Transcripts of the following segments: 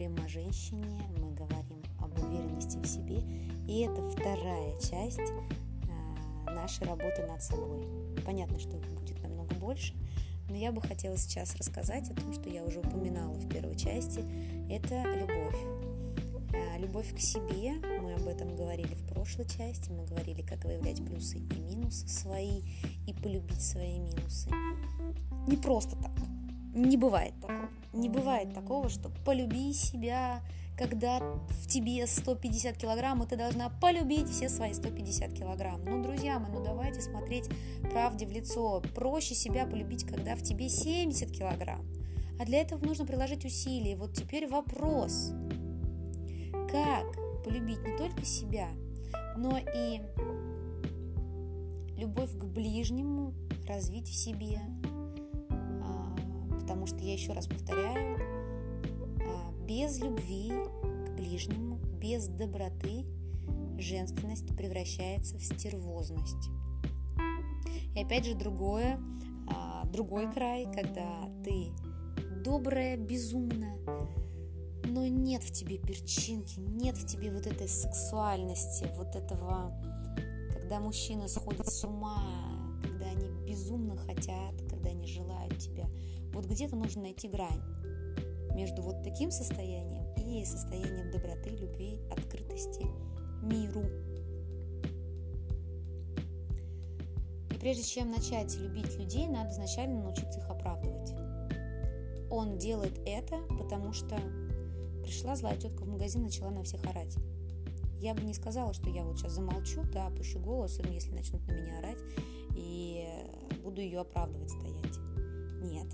говорим о женщине, мы говорим об уверенности в себе, и это вторая часть э, нашей работы над собой. Понятно, что их будет намного больше, но я бы хотела сейчас рассказать о том, что я уже упоминала в первой части. Это любовь. Э, любовь к себе, мы об этом говорили в прошлой части, мы говорили, как выявлять плюсы и минусы свои, и полюбить свои минусы. Не просто так. Не бывает такого. Не бывает такого, что полюби себя, когда в тебе 150 килограмм, и ты должна полюбить все свои 150 килограмм. Ну, друзья мои, ну давайте смотреть правде в лицо. Проще себя полюбить, когда в тебе 70 килограмм. А для этого нужно приложить усилия. Вот теперь вопрос. Как полюбить не только себя, но и любовь к ближнему развить в себе, потому что, я еще раз повторяю, а, без любви к ближнему, без доброты женственность превращается в стервозность. И опять же другое, а, другой край, когда ты добрая, безумно, но нет в тебе перчинки, нет в тебе вот этой сексуальности, вот этого, когда мужчины сходят с ума, когда они безумно хотят, когда они желают тебя – вот где-то нужно найти грань между вот таким состоянием и состоянием доброты, любви, открытости, миру. И прежде чем начать любить людей, надо изначально научиться их оправдывать. Он делает это, потому что пришла злая тетка в магазин, начала на всех орать. Я бы не сказала, что я вот сейчас замолчу, да, опущу голос, если начнут на меня орать, и буду ее оправдывать стоять. Нет,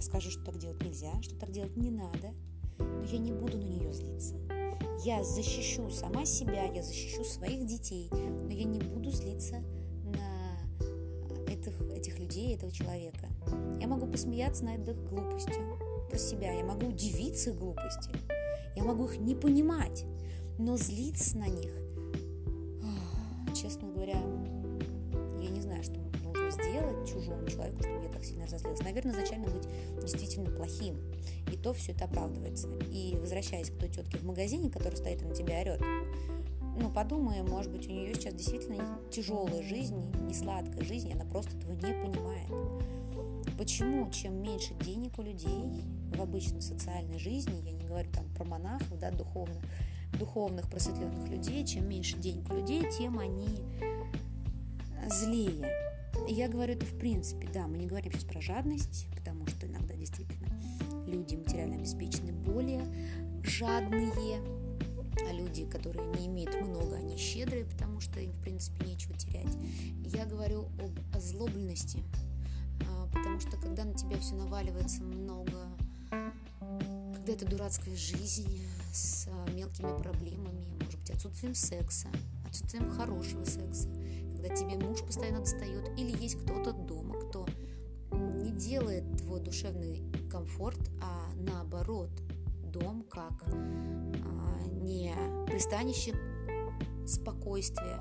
я скажу, что так делать нельзя, что так делать не надо, но я не буду на нее злиться. Я защищу сама себя, я защищу своих детей, но я не буду злиться на этих, этих людей, этого человека. Я могу посмеяться над их глупостью про себя, я могу удивиться их глупости, я могу их не понимать, но злиться на них, честно говоря, я не знаю, что нужно сделать чужому человеку, чтобы так сильно разозлилась. Наверное, изначально быть действительно плохим. И то все это оправдывается. И возвращаясь к той тетке в магазине, которая стоит и на тебя орет, ну, подумаем, может быть, у нее сейчас действительно тяжелая жизнь, не сладкая жизнь, она просто этого не понимает. Почему чем меньше денег у людей в обычной социальной жизни, я не говорю там про монахов, да, духовных, духовных просветленных людей, чем меньше денег у людей, тем они злее. Я говорю это в принципе, да, мы не говорим сейчас про жадность, потому что иногда действительно люди материально обеспечены более жадные, а люди, которые не имеют много, они щедрые, потому что им, в принципе, нечего терять. Я говорю об озлобленности, а, потому что когда на тебя все наваливается много, когда это дурацкая жизнь с а, мелкими проблемами, может быть, отсутствием секса, отсутствием хорошего секса, когда тебе муж постоянно достает, или есть кто-то дома, кто не делает твой душевный комфорт, а наоборот, дом как а, не пристанище спокойствия,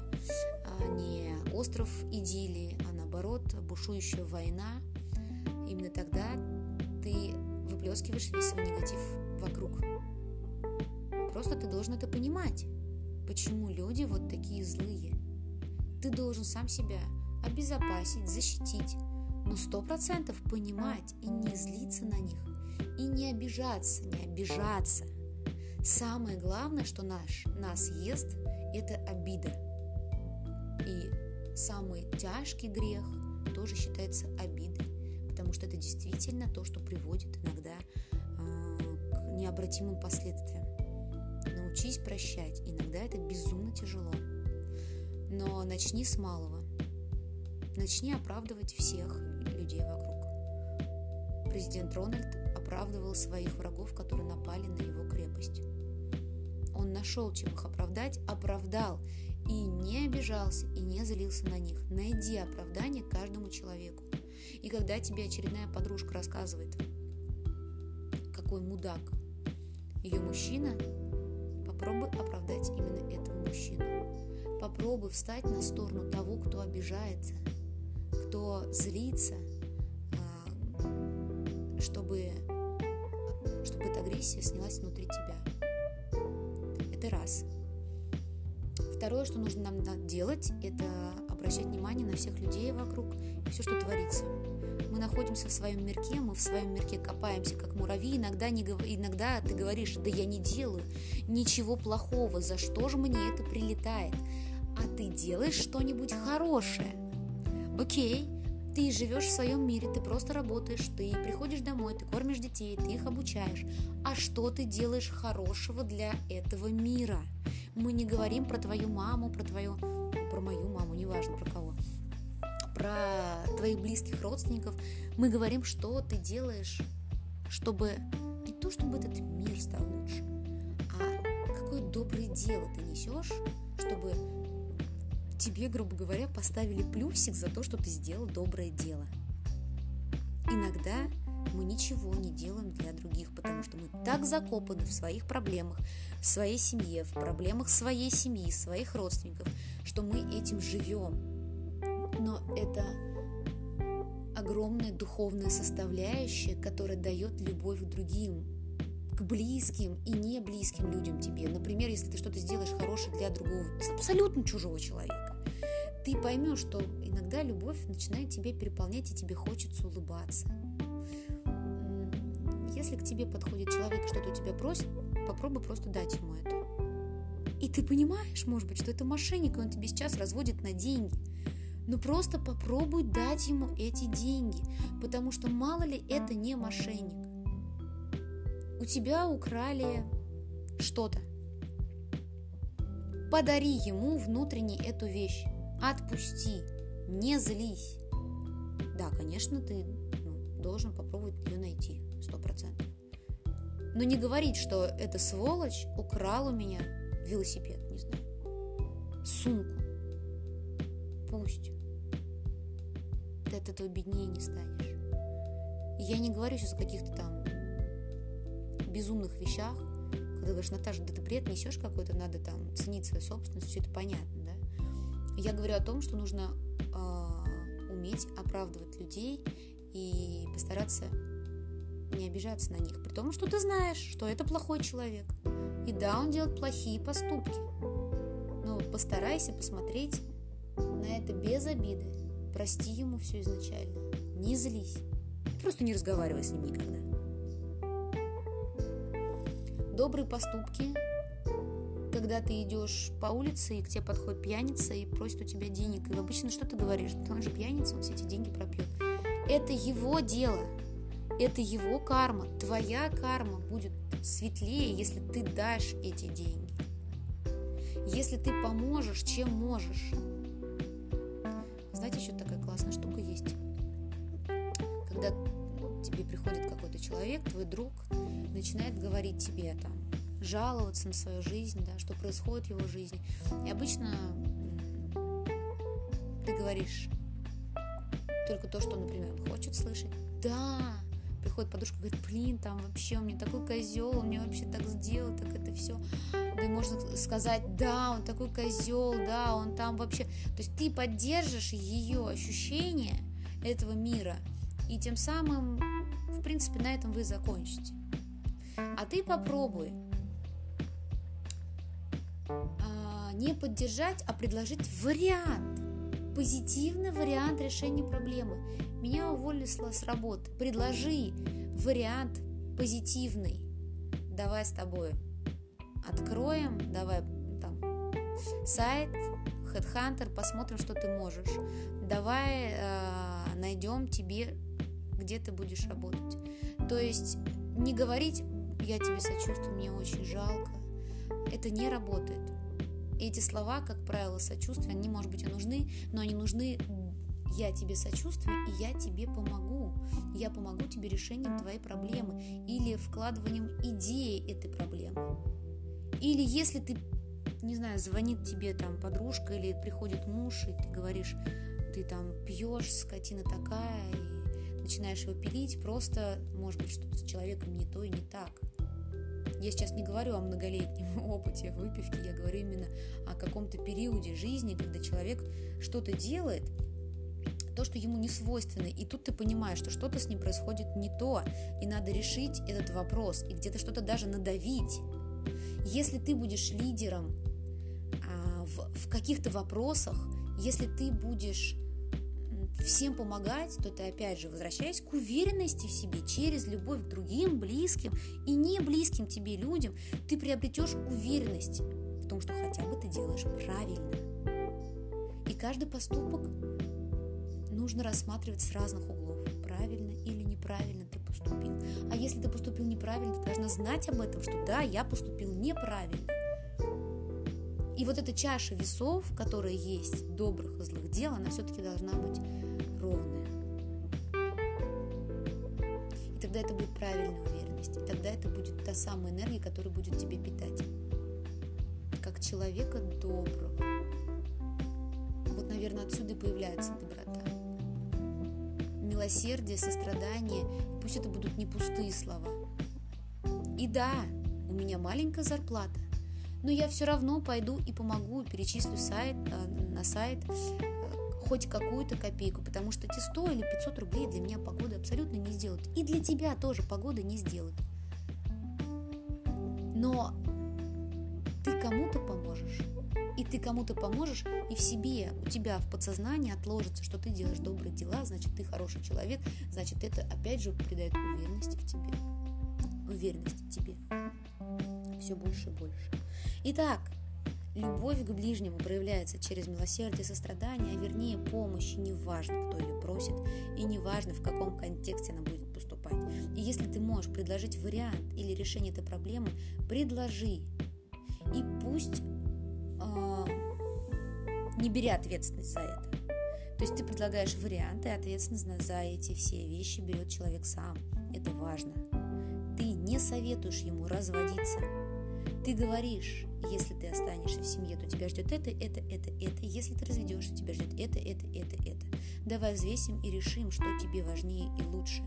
а не остров идиллии, а наоборот, бушующая война, именно тогда ты выплескиваешь весь свой негатив вокруг. Просто ты должен это понимать, почему люди вот такие злые. Ты должен сам себя обезопасить, защитить, но сто процентов понимать и не злиться на них, и не обижаться, не обижаться. Самое главное, что наш, нас ест, это обида. И самый тяжкий грех тоже считается обидой, потому что это действительно то, что приводит иногда э, к необратимым последствиям. Научись прощать, иногда это безумно тяжело. Но начни с малого. Начни оправдывать всех людей вокруг. Президент Рональд оправдывал своих врагов, которые напали на его крепость. Он нашел, чем их оправдать, оправдал и не обижался, и не злился на них. Найди оправдание каждому человеку. И когда тебе очередная подружка рассказывает, какой мудак ее мужчина, попробуй оправдать именно этого мужчину. Попробуй встать на сторону того, кто обижается, кто злится, а, чтобы, чтобы эта агрессия снялась внутри тебя. Это раз. Второе, что нужно нам делать, это обращать внимание на всех людей вокруг и все, что творится. Мы находимся в своем мирке, мы в своем мирке копаемся, как муравьи. Иногда, не, иногда ты говоришь, да я не делаю ничего плохого, за что же мне это прилетает? Ты делаешь что-нибудь хорошее. Окей, ты живешь в своем мире, ты просто работаешь, ты приходишь домой, ты кормишь детей, ты их обучаешь. А что ты делаешь хорошего для этого мира? Мы не говорим про твою маму, про твою, про мою маму, неважно про кого, про твоих близких родственников. Мы говорим, что ты делаешь, чтобы не то, чтобы этот мир стал лучше, а какое доброе дело ты несешь, чтобы тебе, грубо говоря, поставили плюсик за то, что ты сделал доброе дело. Иногда мы ничего не делаем для других, потому что мы так закопаны в своих проблемах, в своей семье, в проблемах своей семьи, своих родственников, что мы этим живем. Но это огромная духовная составляющая, которая дает любовь к другим, к близким и не близким людям тебе. Например, если ты что-то сделаешь хорошее для другого, абсолютно чужого человека, ты поймешь, что иногда любовь начинает тебя переполнять, и тебе хочется улыбаться. Если к тебе подходит человек и что-то у тебя просит, попробуй просто дать ему это. И ты понимаешь, может быть, что это мошенник, и он тебе сейчас разводит на деньги. Но просто попробуй дать ему эти деньги, потому что мало ли это не мошенник. У тебя украли что-то. Подари ему внутренне эту вещь. Отпусти. Не злись. Да, конечно, ты ну, должен попробовать ее найти сто процентов. Но не говорить, что эта сволочь украл у меня велосипед, не знаю, сумку. Пусть. Ты от этого беднее не станешь. я не говорю сейчас о каких-то там безумных вещах, когда говоришь, Наташа, да ты бред несешь какой-то, надо там ценить свою собственность, все это понятно, да? Я говорю о том, что нужно э, уметь оправдывать людей и постараться не обижаться на них, при том, что ты знаешь, что это плохой человек. И да, он делает плохие поступки. Но постарайся посмотреть на это без обиды. Прости ему все изначально. Не злись. Просто не разговаривай с ним никогда. Добрые поступки, когда ты идешь по улице, и к тебе подходит пьяница и просит у тебя денег. И обычно что ты говоришь? Он же пьяница, он все эти деньги пропьет. Это его дело это его карма. Твоя карма будет светлее, если ты дашь эти деньги. Если ты поможешь, чем можешь. Знаете, еще такая классная штука есть. Когда тебе приходит какой-то человек, твой друг, начинает говорить тебе там, жаловаться на свою жизнь, да, что происходит в его жизни. И обычно ты говоришь только то, что, например, он хочет слышать. Да, приходит подружка, говорит, блин, там вообще у меня такой козел, мне вообще так сделал, так это все. Да и можно сказать, да, он такой козел, да, он там вообще. То есть ты поддержишь ее ощущение этого мира, и тем самым, в принципе, на этом вы закончите. А ты попробуй а, не поддержать, а предложить вариант, позитивный вариант решения проблемы. Меня уволили с работы. Предложи вариант позитивный. Давай с тобой откроем, давай там сайт, Headhunter, посмотрим, что ты можешь. Давай э, найдем тебе, где ты будешь работать. То есть не говорить, я тебе сочувствую, мне очень жалко. Это не работает. эти слова, как правило, сочувствия, они, может быть, и нужны, но они нужны я тебе сочувствую, и я тебе помогу. Я помогу тебе решением твоей проблемы или вкладыванием идеи этой проблемы. Или если ты, не знаю, звонит тебе там подружка или приходит муж, и ты говоришь, ты там пьешь, скотина такая, и начинаешь его пилить, просто, может быть, что-то с человеком не то и не так. Я сейчас не говорю о многолетнем опыте выпивки, я говорю именно о каком-то периоде жизни, когда человек что-то делает – то, что ему не свойственно. И тут ты понимаешь, что что-то с ним происходит не то, и надо решить этот вопрос, и где-то что-то даже надавить. Если ты будешь лидером а, в, в каких-то вопросах, если ты будешь всем помогать, то ты опять же возвращаясь к уверенности в себе через любовь к другим, близким и не близким тебе людям, ты приобретешь уверенность в том, что хотя бы ты делаешь правильно. И каждый поступок нужно рассматривать с разных углов, правильно или неправильно ты поступил. А если ты поступил неправильно, ты должна знать об этом, что да, я поступил неправильно. И вот эта чаша весов, которая есть добрых и злых дел, она все-таки должна быть ровная. И тогда это будет правильная уверенность. И тогда это будет та самая энергия, которая будет тебе питать. Как человека доброго. Вот, наверное, отсюда и появляется доброта. Милосердие, сострадание. Пусть это будут не пустые слова. И да, у меня маленькая зарплата, но я все равно пойду и помогу, перечислю сайт, э, на сайт хоть какую-то копейку, потому что эти 100 или 500 рублей для меня погода абсолютно не сделают. И для тебя тоже погода не сделает. Но ты кому-то поможешь, и ты кому-то поможешь, и в себе, у тебя в подсознании отложится, что ты делаешь добрые дела, значит, ты хороший человек, значит, это опять же придает уверенности в тебе. Уверенности в тебе. Все больше и больше. Итак, любовь к ближнему проявляется через милосердие, сострадание, а вернее помощь, и неважно, кто ее просит, и неважно, в каком контексте она будет поступать. И если ты можешь предложить вариант или решение этой проблемы, предложи. И пусть э, не бери ответственность за это. То есть ты предлагаешь варианты, и ответственность за эти все вещи берет человек сам. Это важно. Ты не советуешь ему разводиться. Ты говоришь, если ты останешься в семье, то тебя ждет это, это, это, это. Если ты разведешься, тебя ждет это, это, это, это. Давай взвесим и решим, что тебе важнее и лучше.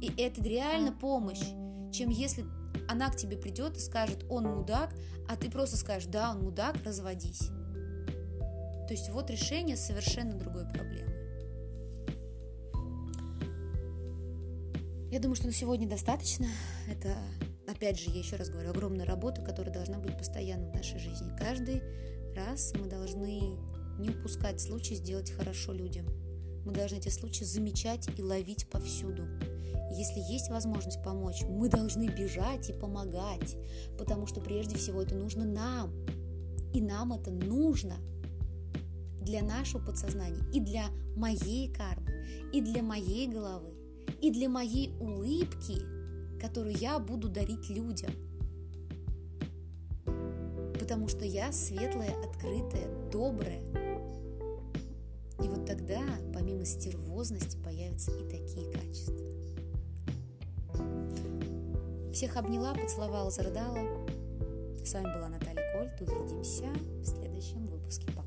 И это реально помощь, чем если она к тебе придет и скажет, он мудак, а ты просто скажешь, да, он мудак, разводись. То есть вот решение совершенно другой проблемы. Я думаю, что на сегодня достаточно. Это опять же, я еще раз говорю, огромная работа, которая должна быть постоянно в нашей жизни. Каждый раз мы должны не упускать случай сделать хорошо людям. Мы должны эти случаи замечать и ловить повсюду. Если есть возможность помочь, мы должны бежать и помогать, потому что прежде всего это нужно нам. И нам это нужно для нашего подсознания, и для моей кармы, и для моей головы, и для моей улыбки – которую я буду дарить людям. Потому что я светлая, открытая, добрая. И вот тогда, помимо стервозности, появятся и такие качества. Всех обняла, поцеловала, зарыдала. С вами была Наталья Кольт. Увидимся в следующем выпуске. Пока-пока.